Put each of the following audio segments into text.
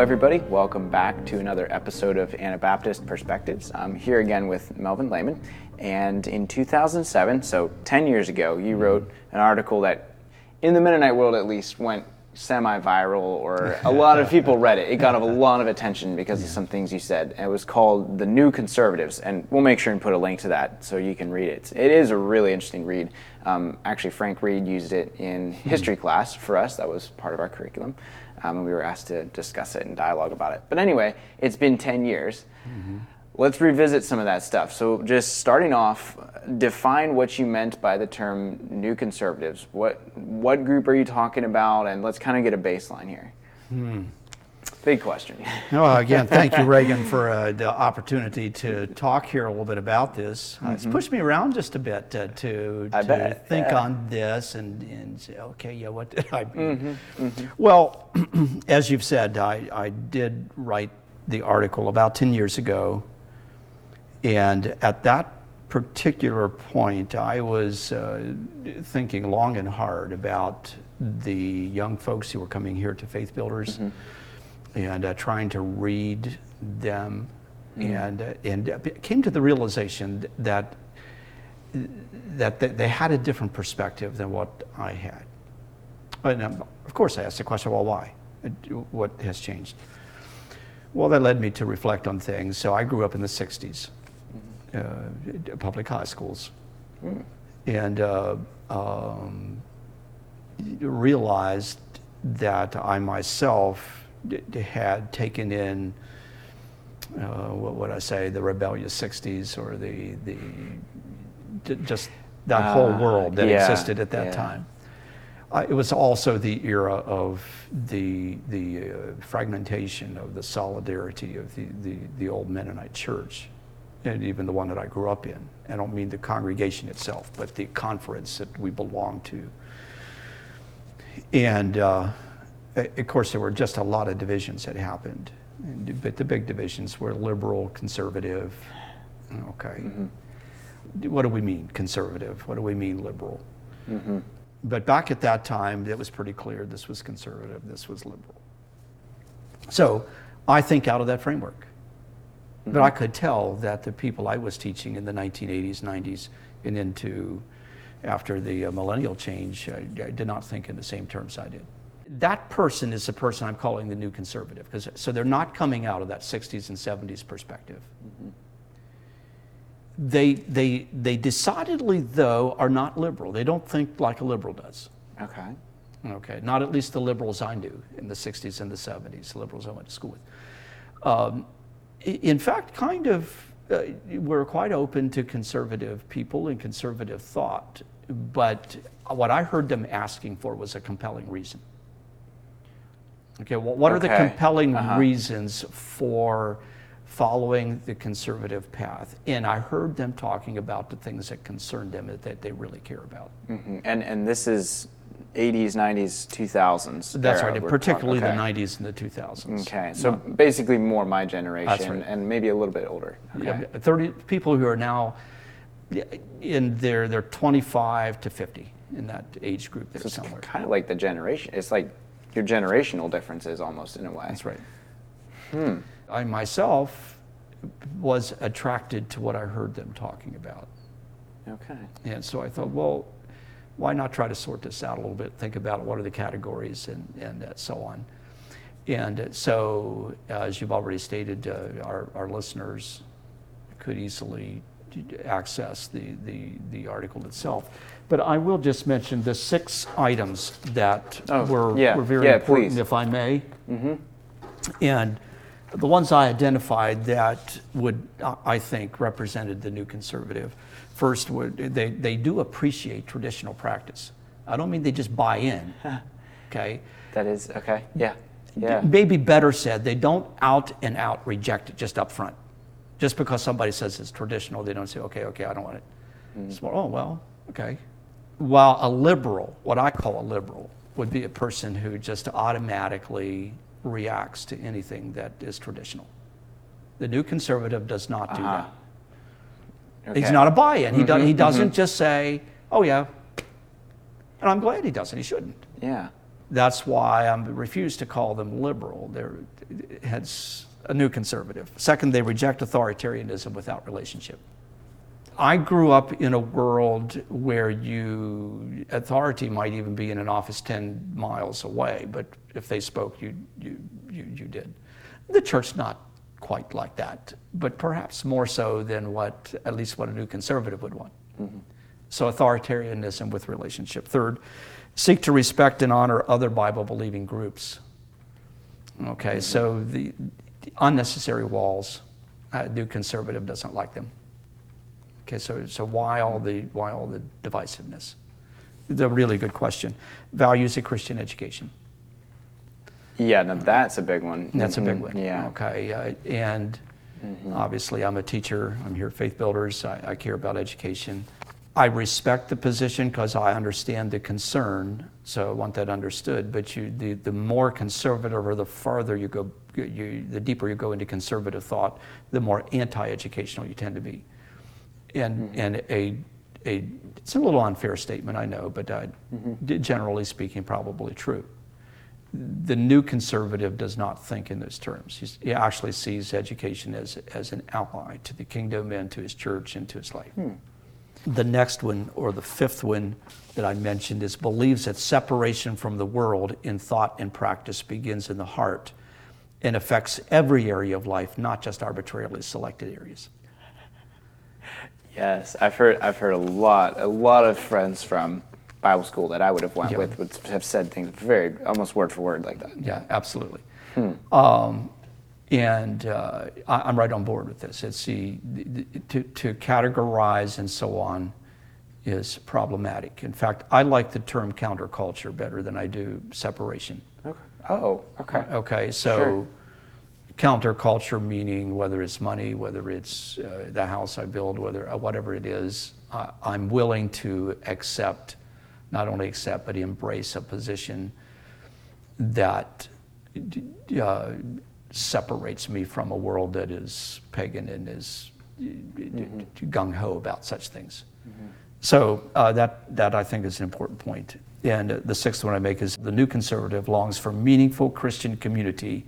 everybody. Welcome back to another episode of Anabaptist Perspectives. I'm here again with Melvin Lehman. And in 2007, so 10 years ago, you wrote an article that, in the Mennonite world at least, went semi-viral or a lot of people read it. It got a lot of attention because of some things you said. It was called The New Conservatives, and we'll make sure and put a link to that so you can read it. It is a really interesting read. Um, actually, Frank Reed used it in history class for us. That was part of our curriculum. Um, and we were asked to discuss it and dialogue about it. But anyway, it's been 10 years. Mm-hmm. Let's revisit some of that stuff. So, just starting off, define what you meant by the term new conservatives. What, what group are you talking about? And let's kind of get a baseline here. Hmm. Big question. well, again, thank you, Reagan, for uh, the opportunity to talk here a little bit about this. Uh, mm-hmm. It's pushed me around just a bit uh, to, to bet, think yeah. on this and, and say, okay, yeah, what did I mean? Mm-hmm. Mm-hmm. Well, as you've said, I, I did write the article about 10 years ago. And at that particular point, I was uh, thinking long and hard about the young folks who were coming here to Faith Builders. And uh, trying to read them, mm. and uh, and came to the realization that that they had a different perspective than what I had. And um, of course, I asked the question, well, why? What has changed? Well, that led me to reflect on things. So I grew up in the '60s, mm-hmm. uh, public high schools, mm. and uh, um, realized that I myself had taken in uh, what would I say, the rebellious 60s or the, the just that uh, whole world that yeah, existed at that yeah. time. Uh, it was also the era of the, the uh, fragmentation of the solidarity of the, the, the old Mennonite church, and even the one that I grew up in. I don't mean the congregation itself, but the conference that we belonged to. And uh, of course, there were just a lot of divisions that happened. But the big divisions were liberal, conservative. Okay. Mm-hmm. What do we mean, conservative? What do we mean, liberal? Mm-hmm. But back at that time, it was pretty clear this was conservative, this was liberal. So I think out of that framework. Mm-hmm. But I could tell that the people I was teaching in the 1980s, 90s, and into after the uh, millennial change, I, I did not think in the same terms I did that person is the person I'm calling the new conservative. Because so they're not coming out of that 60s and 70s perspective. Mm-hmm. They, they, they decidedly, though, are not liberal. They don't think like a liberal does. Okay. Okay. Not at least the liberals I knew in the 60s and the 70s, the liberals I went to school with. Um, in fact, kind of, uh, we're quite open to conservative people and conservative thought. But what I heard them asking for was a compelling reason. Okay, well, what okay. are the compelling uh-huh. reasons for following the conservative path? And I heard them talking about the things that concern them that they really care about. Mm-hmm. And and this is 80s, 90s, 2000s. That's right, particularly okay. the 90s and the 2000s. Okay, so basically more my generation right. and maybe a little bit older. Okay. Yeah, 30 people who are now in their, they're 25 to 50 in that age group there so somewhere. Kind of like the generation. It's like your generational differences almost in a way. That's right. Hmm. I myself was attracted to what I heard them talking about. Okay. And so I thought, well, why not try to sort this out a little bit? Think about what are the categories and, and uh, so on. And so, uh, as you've already stated, uh, our, our listeners could easily access the, the, the article itself. But I will just mention the six items that oh, were, yeah. were very yeah, important, please. if I may. Mm-hmm. And the ones I identified that would, I think, represented the new conservative. First, would, they, they do appreciate traditional practice. I don't mean they just buy in, okay? That is, okay, yeah. Yeah. Maybe better said, they don't out and out reject it just up front. Just because somebody says it's traditional, they don't say, okay, okay, I don't want it. Mm. It's more, oh, well, okay, while a liberal, what I call a liberal, would be a person who just automatically reacts to anything that is traditional. The new conservative does not do uh-huh. that. Okay. He's not a buy in. Mm-hmm, he, do, he doesn't mm-hmm. just say, oh, yeah. And I'm glad he doesn't. He shouldn't. Yeah. that's why I refuse to call them liberal. They're hence a new conservative. Second, they reject authoritarianism without relationship. I grew up in a world where you authority might even be in an office 10 miles away, but if they spoke, you, you, you, you did. The church not quite like that, but perhaps more so than what, at least what a new conservative would want. Mm-hmm. So authoritarianism with relationship. Third, seek to respect and honor other Bible believing groups. Okay, mm-hmm. so the, the, unnecessary walls, a new conservative doesn't like them. Okay, so, so why all the why all the divisiveness? The really good question. Values of Christian education. Yeah, now that's a big one. That's a big mm-hmm. one. Yeah. Okay, uh, and mm-hmm. obviously I'm a teacher. I'm here at Faith Builders. I, I care about education. I respect the position because I understand the concern, so I want that understood. But you, the, the more conservative or the farther you go, you, the deeper you go into conservative thought, the more anti-educational you tend to be. And, mm-hmm. and a, a, it's a little unfair statement, I know, but uh, mm-hmm. generally speaking, probably true. The new conservative does not think in those terms. He's, he actually sees education as, as an ally to the kingdom and to his church and to his life. Hmm. The next one, or the fifth one that I mentioned, is believes that separation from the world in thought and practice begins in the heart and affects every area of life, not just arbitrarily selected areas. Yes, I've heard I've heard a lot a lot of friends from Bible school that I would have went yeah. with would have said things very almost word for word like that. Yeah, absolutely. Hmm. Um, and uh, I, am right on board with this. It's the, the, to, to categorize and so on is problematic. In fact, I like the term counterculture better than I do separation. Oh, okay. Okay, so sure. counterculture meaning whether it's money, whether it's uh, the house I build, whether uh, whatever it is, uh, I'm willing to accept, not only accept, but embrace a position that uh, separates me from a world that is pagan and is mm-hmm. gung ho about such things. So uh, that that I think is an important point. And the sixth one I make is the new conservative longs for meaningful Christian community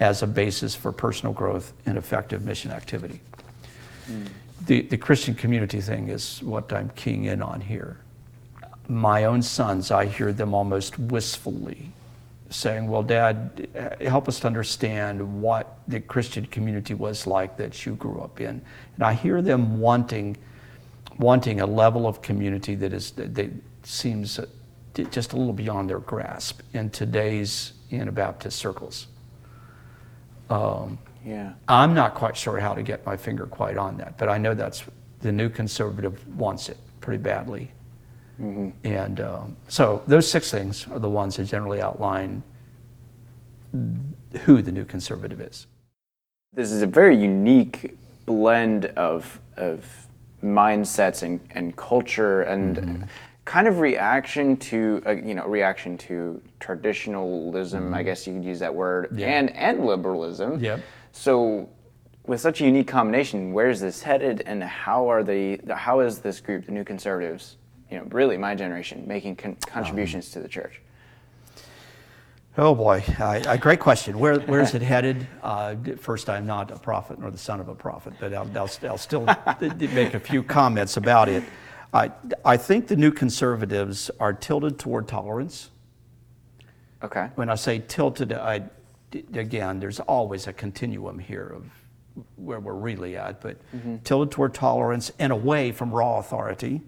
as a basis for personal growth and effective mission activity. Mm. The, the Christian community thing is what I'm keying in on here. My own sons, I hear them almost wistfully saying, Well, Dad, help us to understand what the Christian community was like that you grew up in. And I hear them wanting, wanting a level of community that is that seems just a little beyond their grasp in today's Anabaptist circles. Um, yeah. I'm not quite sure how to get my finger quite on that, but I know that's the new conservative wants it pretty badly. Mm-hmm. And um, so those six things are the ones that generally outline who the new conservative is. This is a very unique blend of, of mindsets and, and culture and mm-hmm. kind of reaction to uh, you know reaction to traditionalism mm-hmm. I guess you could use that word yeah. and and liberalism. Yep. So with such a unique combination, where is this headed, and how are they? How is this group, the New Conservatives, you know, really my generation, making con- contributions um, to the church? Oh boy, uh, great question. Where, where's it headed? Uh, first, I'm not a prophet nor the son of a prophet, but I'll, I'll, I'll still make a few comments about it. I, I think the new conservatives are tilted toward tolerance. Okay. When I say tilted, I, again, there's always a continuum here of where we're really at, but mm-hmm. tilted toward tolerance and away from raw authority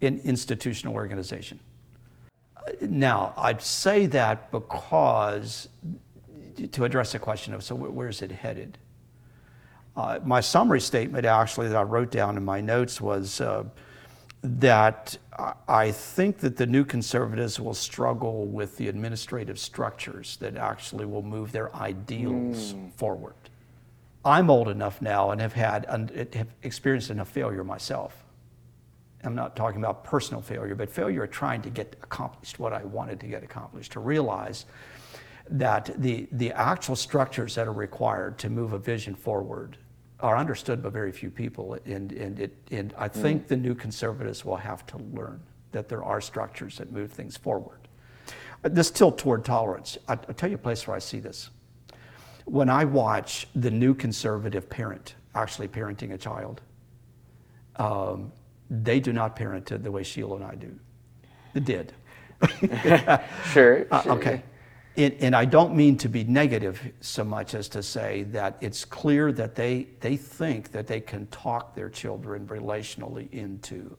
in institutional organization. Now, I'd say that because to address the question of so where's it headed? Uh, my summary statement, actually, that I wrote down in my notes was uh, that I think that the new conservatives will struggle with the administrative structures that actually will move their ideals mm. forward. I'm old enough now and have had have experienced enough failure myself I'm not talking about personal failure, but failure at trying to get accomplished what I wanted to get accomplished, to realize that the, the actual structures that are required to move a vision forward are understood by very few people. And, and, it, and I mm. think mm. the new conservatives will have to learn that there are structures that move things forward. this tilt toward tolerance. I, will tell you a place where I see this. When I watch the new conservative parent actually parenting a child, um, they do not parent the way Sheila and I do. They did. sure, uh, okay. And, and, I don't mean to be negative so much as to say that it's clear that they, they think that they can talk their children relationally into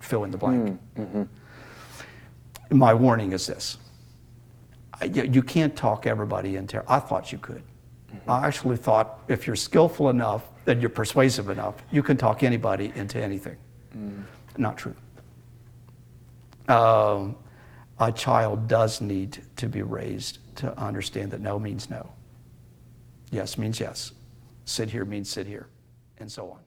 fill in the blank. Mm, mm-hmm. My warning is this you can't talk everybody into I thought you could. I actually thought if you're skillful enough, then you're persuasive enough, you can talk anybody into anything. Mm. Not true. Um, a child does need to be raised to understand that no means no. Yes means yes. Sit here means sit here, and so on.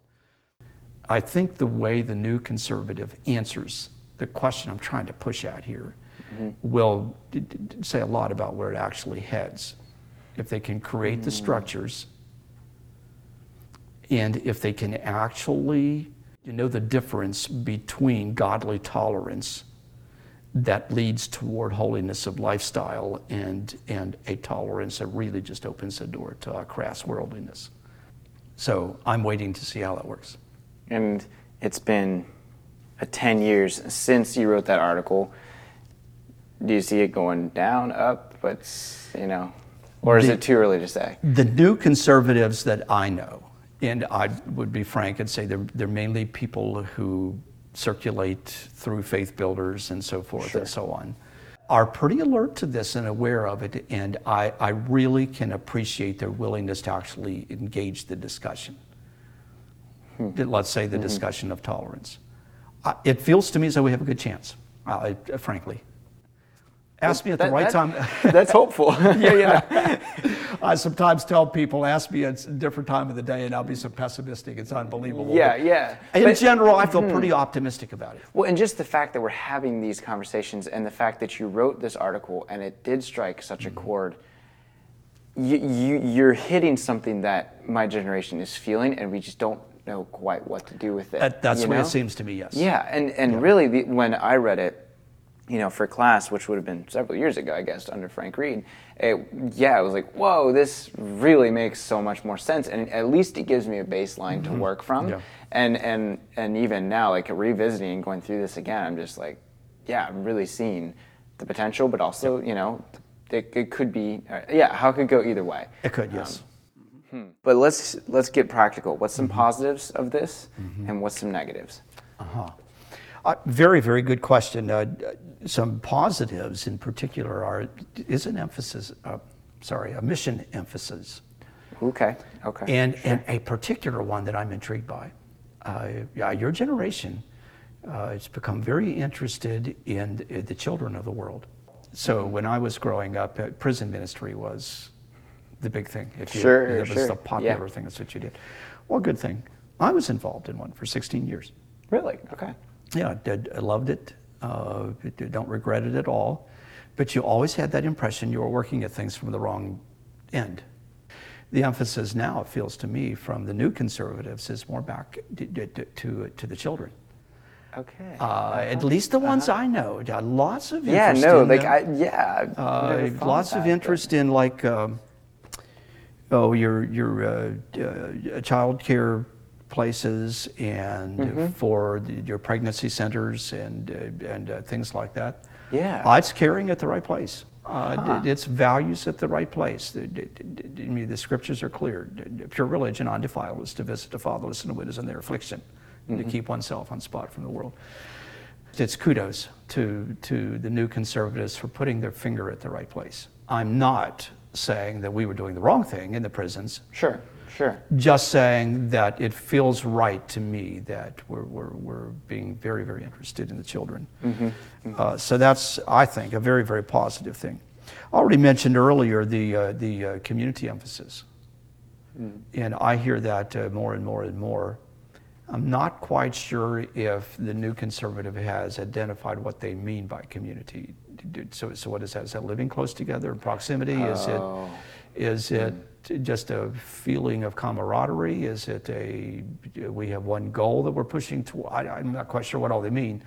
I think the way the new conservative answers the question I'm trying to push at here mm-hmm. will d- d- say a lot about where it actually heads. If they can create the structures and if they can actually you know the difference between godly tolerance that leads toward holiness of lifestyle and, and a tolerance that really just opens the door to a crass worldliness. So I'm waiting to see how that works. And it's been a 10 years since you wrote that article. Do you see it going down, up, but, you know, or is the, it too early to say? The new conservatives that I know, and I would be frank and say they're, they're mainly people who circulate through faith builders and so forth sure. and so on, are pretty alert to this and aware of it. And I, I really can appreciate their willingness to actually engage the discussion. Hmm. Let's say the mm-hmm. discussion of tolerance. Uh, it feels to me as though we have a good chance, uh, frankly. Ask me at the right that, time. that's hopeful. yeah, yeah. I sometimes tell people, ask me at a different time of the day, and I'll be so pessimistic. It's unbelievable. Yeah, but yeah. In but, general, I feel hmm. pretty optimistic about it. Well, and just the fact that we're having these conversations, and the fact that you wrote this article, and it did strike such mm-hmm. a chord. You, you, you're hitting something that my generation is feeling, and we just don't know quite what to do with it. That, that's the way it seems to me. Yes. Yeah, and and yeah. really, the, when I read it you know, for class, which would have been several years ago, I guess, under Frank Reed, it, yeah, it was like, whoa, this really makes so much more sense, and at least it gives me a baseline mm-hmm. to work from. Yeah. And and and even now, like revisiting and going through this again, I'm just like, yeah, I'm really seeing the potential, but also, yep. you know, it, it could be, uh, yeah, how it could go either way. It could, yes. Um, hmm. But let's let's get practical. What's some mm-hmm. positives of this, mm-hmm. and what's some negatives? Uh huh. Uh, very, very good question. Uh, some positives in particular are is an emphasis, uh, sorry, a mission emphasis. Okay, okay. And, sure. and a particular one that I'm intrigued by. Uh, yeah, your generation uh, has become very interested in, in, the children of the world. So when I was growing up, prison ministry was the big thing. If you, sure, It was sure. the popular yeah. thing, that's what you did. Well, good thing. I was involved in one for 16 years. Really? Okay yeah, I loved it. Uh, don't regret it at all. But you always had that impression you were working at things from the wrong end. The emphasis now, it feels to me, from the new conservatives is more back to, to, to the children. Okay. Uh, uh-huh. At least the ones uh-huh. I know. Lots of interest. Yeah, no, in, like I, yeah. Uh, lots of interest but... in like, um, oh, your your uh, uh child care places and mm-hmm. for the, your pregnancy centers and, uh, and uh, things like that. Yeah. Uh, it's caring at the right place. Uh, huh. It's values at the right place. The, the, the, the, scriptures are clear. Pure religion, undefiled, is to visit the fatherless and the widows in their affliction, mm-hmm. to keep oneself on spot from the world. It's kudos to, to the new conservatives for putting their finger at the right place. I'm not saying that we were doing the wrong thing in the prisons. Sure. Sure. Just saying that it feels right to me that we're, we're, we're being very, very interested in the children. Mm-hmm. Mm-hmm. Uh, so that's, I think, a very, very positive thing. I already mentioned earlier the, uh, the uh, community emphasis. Mm. And I hear that uh, more and more and more. I'm not quite sure if the new conservative has identified what they mean by community. So, so what is that? Is that living close together, proximity? Oh. Is it, oh. is it mm just a feeling of camaraderie? Is it a we have one goal that we're pushing to? I, am not quite sure what all they mean,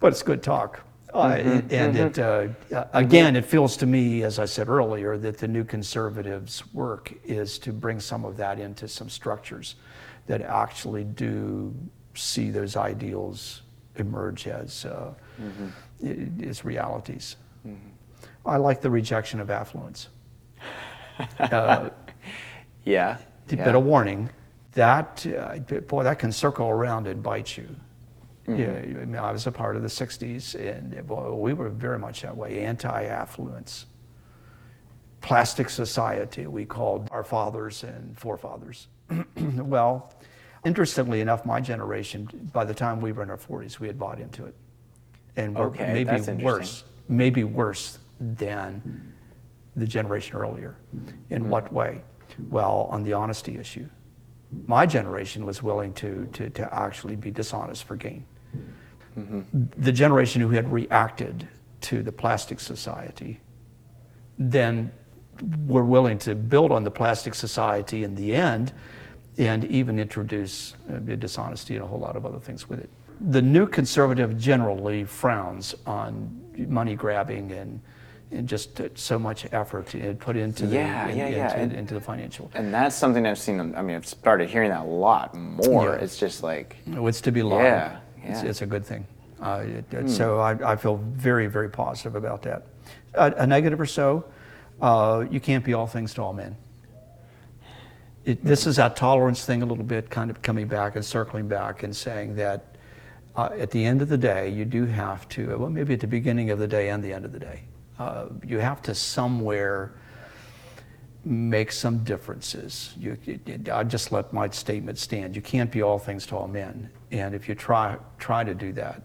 but it's good talk. Uh, and it, uh, uh, again, it feels to me, as I said earlier, that the new conservatives' work is to bring some of that into some structures that actually do see those ideals emerge as, uh, i- as realities. I like the rejection of affluence. Uh, Yeah. a bit of warning that uh, boy that can circle around and bite you. Mm-hmm. Yeah I, mean, I was a part of the 60s and uh, boy, we were very much that way. Anti-affluence. Plastic society we called our fathers and forefathers. Well interestingly enough my generation by the time we were in our 40s we had bought into it. And we're Okay, maybe worse maybe worse than the generation earlier. In mm-hmm. what way? Well, on the honesty issue. My generation was willing to, to, to actually be dishonest for gain. The generation who had reacted to the plastic society then were willing to build on the plastic society in the end and even introduce uh, dishonesty and a whole lot of other things with it. The new conservative generally frowns on money grabbing and just so much effort put into the, Yeah, in- yeah, yeah, into, and- into the financial. And that's something I've seen. I mean, I've started hearing that a lot more. Yeah. It's just like, It's to be lauded. Yeah, It's, yeah. Hmm. it's a good thing. Uh, it- it- So I, I feel very, very positive about that. A, a negative or so, uh, you can't be all things to all men. It, this is that tolerance thing a little bit, kind of coming back and circling back and saying that uh, at the end of the day, you do have to, well, maybe at the beginning of the day and the end of the day, uh, you have to somewhere make some differences. You, it- I just let my statement stand. You can't be all things to all men, and if you try try to do that,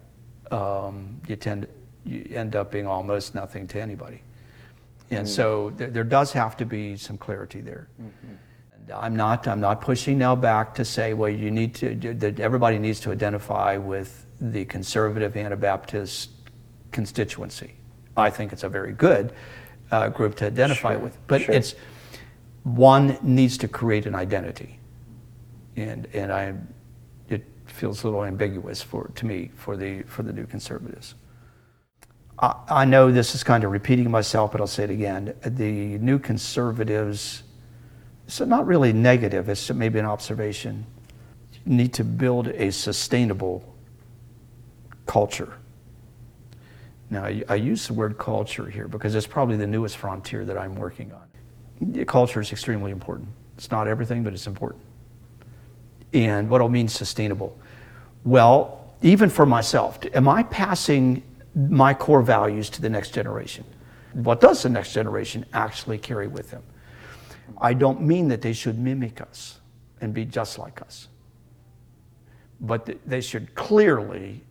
um, you tend you end up being almost nothing to anybody. And so there, there does have to be some clarity there. And I'm not I'm not pushing now back to say well you need to that everybody needs to identify with the conservative Anabaptist constituency. I think it's a very good uh, group to identify Sure, with, but sure. it's one needs to create an identity, and and I it feels a little ambiguous for to me for the for the new conservatives. I, I know this is kind of repeating myself, but I'll say it again. The new conservatives, so not really negative, it's maybe an observation, You need to build a sustainable culture. Now, I, I use the word culture here because it's probably the newest frontier that I'm working on. Culture is extremely important. It's not everything, but it's important. And what I mean sustainable? Well, even for myself, am I passing my core values to the next generation? What does the next generation actually carry with them? I don't mean that they should mimic us and be just like us, but they should clearly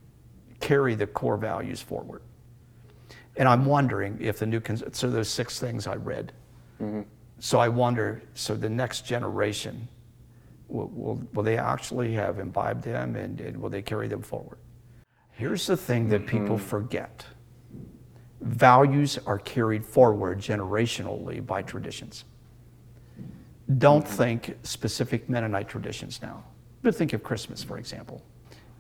carry the core values forward. And I'm wondering if the new, cons- so those six things I read. Mm-hmm. So I wonder, so the next generation, will, will, will they actually have imbibed them and, and will they carry them forward? Here's the thing that mm-hmm. people forget values are carried forward generationally by traditions. Don't mm-hmm. think specific Mennonite traditions now, but think of Christmas, for example.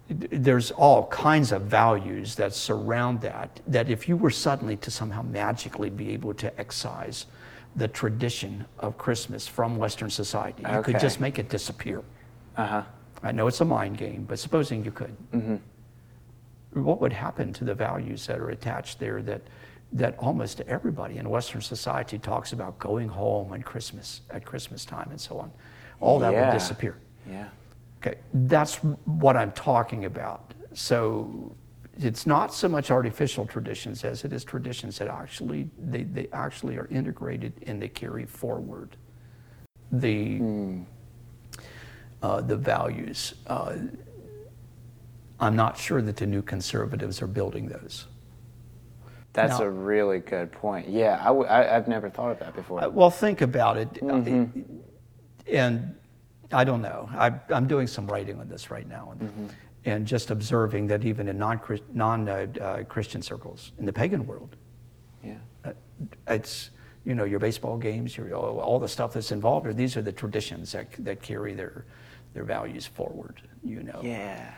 There's all kinds of values that surround that, that if you were suddenly to somehow magically be able to excise the tradition of Christmas from Western society, you could just make it disappear. uh huh. I know it's a mind game, but supposing you could, what would happen to the values that are attached there that, that almost everybody in Western society talks about going home on Christmas, at Christmas time and so on? All that Yeah. would disappear. Yeah. Okay, that's what I'm talking about. So it's not so much artificial traditions as it is traditions that actually they, they actually are integrated and they carry forward the uh, the values. Uh, I'm not sure that the new conservatives are building those. That's Now- a really good point. Yeah, I w- I, have never thought of that before. Uh, Well, think about it. Uh, And I don't know. I, I'm doing some writing on this right now, and, and just observing that even in non-Christian non, uh, uh, Christian circles, in the pagan world, yeah. uh, it's you know your baseball games, your all, the stuff that's involved. Or these are the traditions that that carry their their values forward. You know. Yeah.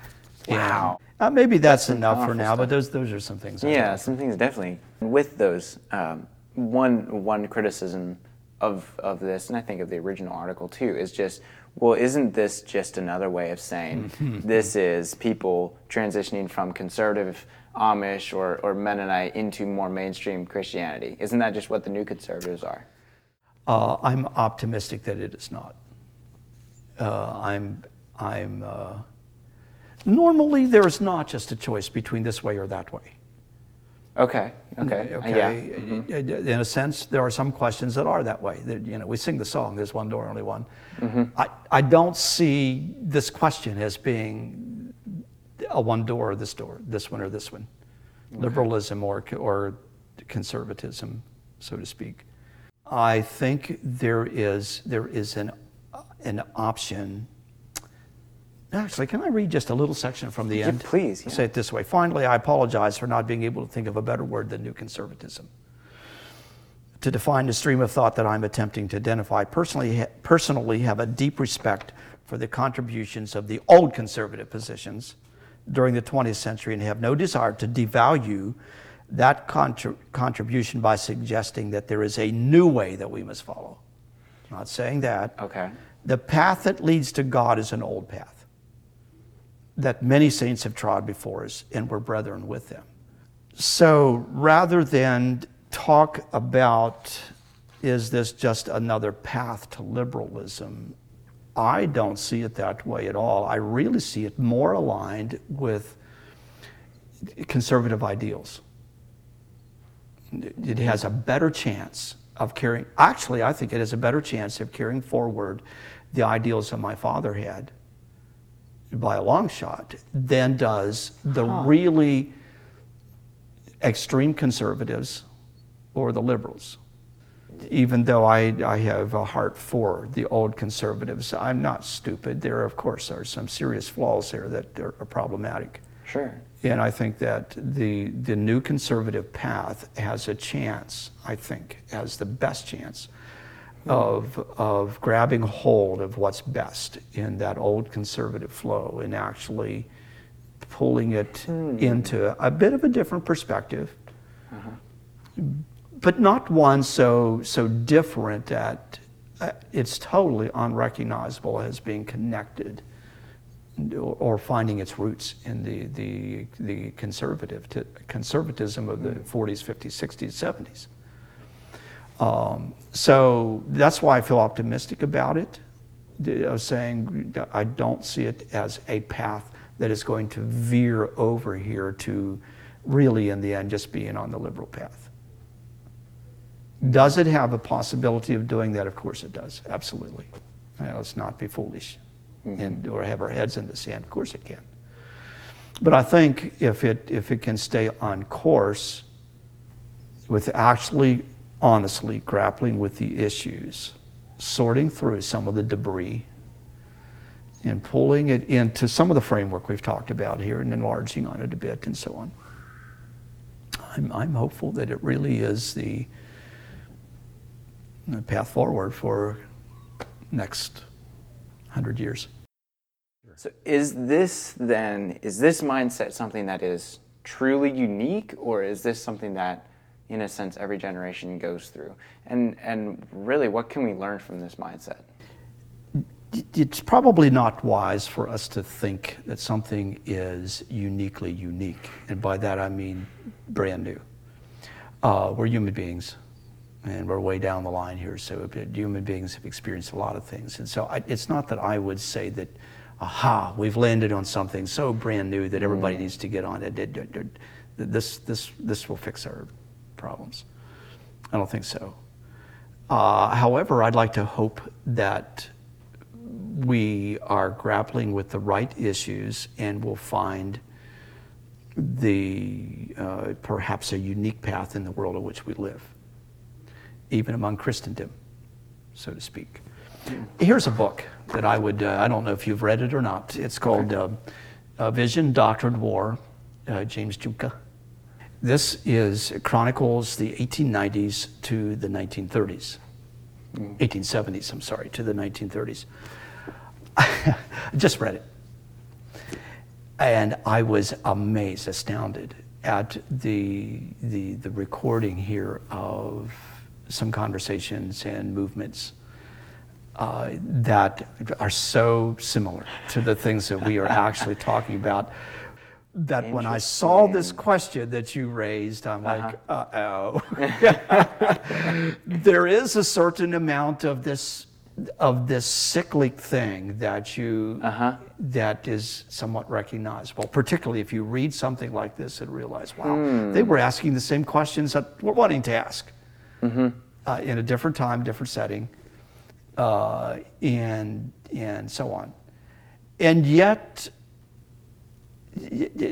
Wow. And, uh, maybe that's, that's enough for now, stuff. but those those are some things. yeah, some things definitely. With those, um, one one criticism of of this, and I think of the original article too, is just well, isn't this just another way of saying this is people transitioning from conservative Amish or, or Mennonite into more mainstream Christianity? Isn't that just what the new conservatives are? Uh, I'm optimistic that it is not. Uh, I'm, I'm, uh, normally there is not just a choice between this way or that way. Okay. Okay. Okay. Yeah. Mm-hmm. In a sense, there are some questions that are that way. That, you know, we sing the song, "There's one door, only one." Mm-hmm. I, I don't see this question as being a one door or this door, this one or this one, okay. liberalism or or conservatism, so to speak. I think there is there is an an option Actually, can I read just a little section from the yeah, end? Please. Yeah. Say it this way. Finally, I apologize for not being able to think of a better word than new conservatism. To define the stream of thought that I'm attempting to identify, personally, personally have a deep respect for the contributions of the old conservative positions during the 20th century and have no desire to devalue that contra- contribution by suggesting that there is a new way that we must follow. not saying that. Okay. The path that leads to God is an old path that many saints have trod before us and were brethren with them. So rather than talk about is this just another path to liberalism, I don't see it that way at all. I really see it more aligned with conservative ideals. It has a better chance of carrying, actually, I think it has a better chance of carrying forward the ideals that my father had by a long shot than does the huh. really extreme conservatives or the liberals. Even though I, I have a heart for the old conservatives, I'm not stupid. There, of course, are some serious flaws there that are problematic. Sure. And I think that the, the new conservative path has a chance, I think, has the best chance of, of grabbing hold of what's best in that old conservative flow and actually pulling it mm. into a bit of a different perspective, uh-huh. but not one so, so different that uh, it's totally unrecognizable as being connected or finding its roots in the, the, the conservative conservatism of the 40s, 50s, 60s, 70s. Um, so that's why I feel optimistic about it. Of saying I don't see it as a path that is going to veer over here to really, in the end, just being on the liberal path. Does it have a possibility of doing that? Of course it does. Absolutely. You know, let's not be foolish mm-hmm. and or have our heads in the sand. Of course it can. But I think if it if it can stay on course with actually honestly grappling with the issues, sorting through some of the debris, and pulling it into some of the framework we've talked about here and enlarging on it a bit and so on. I'm, I'm hopeful that it really is the, the path forward for next hundred years. So is this then, is this mindset something that is truly unique or is this something that in a sense every generation goes through. And and really, what can we learn from this mindset? It's probably not wise for us to think that something is uniquely unique, and by that I mean brand new. Uh, we're human beings, and we're way down the line here. So human beings have experienced a lot of things, and so I, it's not that I would say that, aha, we've landed on something so brand new that everybody mm. needs to get on it. This this this will fix our problems. I don't think so. Uh, however, I'd like to hope that we are grappling with the right issues and will find the uh, perhaps a unique path in the world in which we live, even among Christendom, so to speak. Here's a book that I would, uh, I don't know if you've read it or not. It's called uh, Vision, Doctrine, War, uh, James Juhnke. This is chronicles the 1890s to the 1930s, mm. 1870s. I'm sorry, to the 1930s. I Just read it. and I was amazed, astounded at the, the, the recording here of some conversations and movements uh, that are so similar to the things that we are actually talking about. That when I saw this question that you raised, I'm like, uh oh. there is a certain amount of this of this cyclic thing that you uh-huh. that is somewhat recognizable particularly if you read something like this and realize wow mm. they were asking the same questions that we're wanting to ask mm-hmm. uh, in a different time different setting uh, and and so on and yet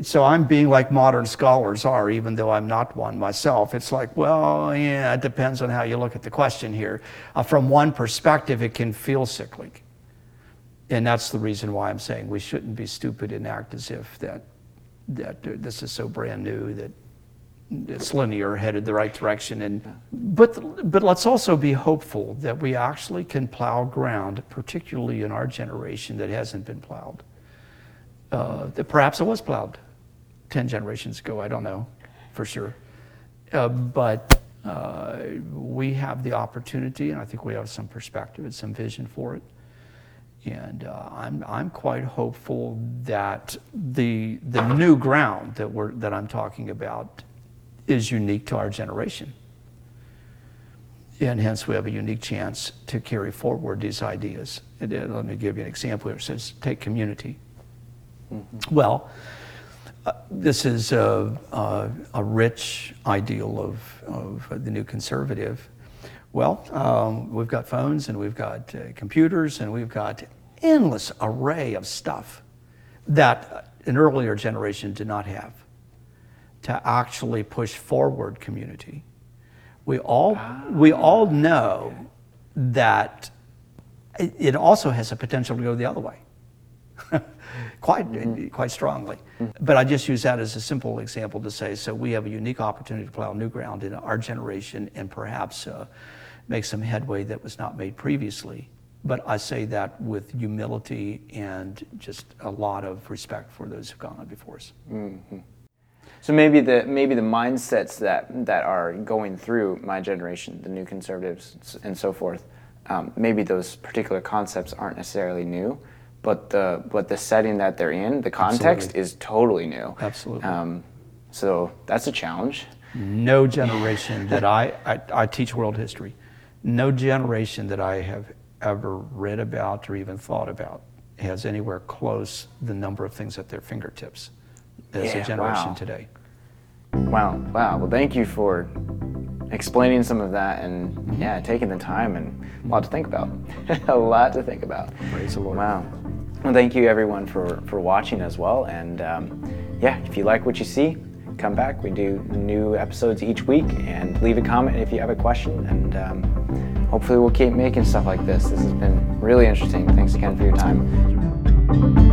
so I'm being like modern scholars are, even though I'm not one myself. It's like, well, yeah, it depends on how you look at the question here. Uh, from one perspective, it can feel cyclic. And that's the reason why I'm saying we shouldn't be stupid and act as if that, that this is so brand new that it's linear, headed the right direction. And, but, but let's also be hopeful that we actually can plow ground, particularly in our generation, that hasn't been plowed uh, perhaps it was plowed 10 generations ago, I don't know for sure. Uh, but uh, we have the opportunity, and I think we have some perspective and some vision for it. And uh, I'm, I'm quite hopeful that the, the new ground that, we're, that I'm talking about is unique to our generation. And hence, we have a unique chance to carry forward these ideas. And, uh, let me give you an example. It says, take community Mm-hmm. Well, uh, this is a, a, a, rich ideal of, of the new conservative. Well, um, we've got phones and we've got uh, computers and we've got endless array of stuff that an earlier generation did not have to actually push forward community. We all, ah, we all know that it also has a potential to go the other way. quite, mm-hmm. quite strongly. Mm-hmm. But I just use that as a simple example to say, so we have a unique opportunity to plow new ground in our generation and perhaps uh, make some headway that was not made previously. But I say that with humility and just a lot of respect for those who've gone on before us. Mm-hmm. So maybe the maybe the mindsets that that are going through my generation, the new conservatives and so forth, um, maybe those particular concepts aren't necessarily new, but the but the setting that they're in, the context Absolutely. is totally new. Absolutely. Um, so that's a challenge. No generation that I, I, I teach world history. No generation that I have ever read about or even thought about has anywhere close the number of things at their fingertips as yeah, a generation wow. today. Wow, wow. Well, thank you for explaining some of that and mm-hmm. yeah, taking the time and a lot to think about. a lot to think about. Praise the Lord. Wow. Well, thank you everyone for, for watching as well. And um, yeah, if you like what you see, come back. We do new episodes each week and leave a comment if you have a question. And um, hopefully, we'll keep making stuff like this. This has been really interesting. Thanks again for your time.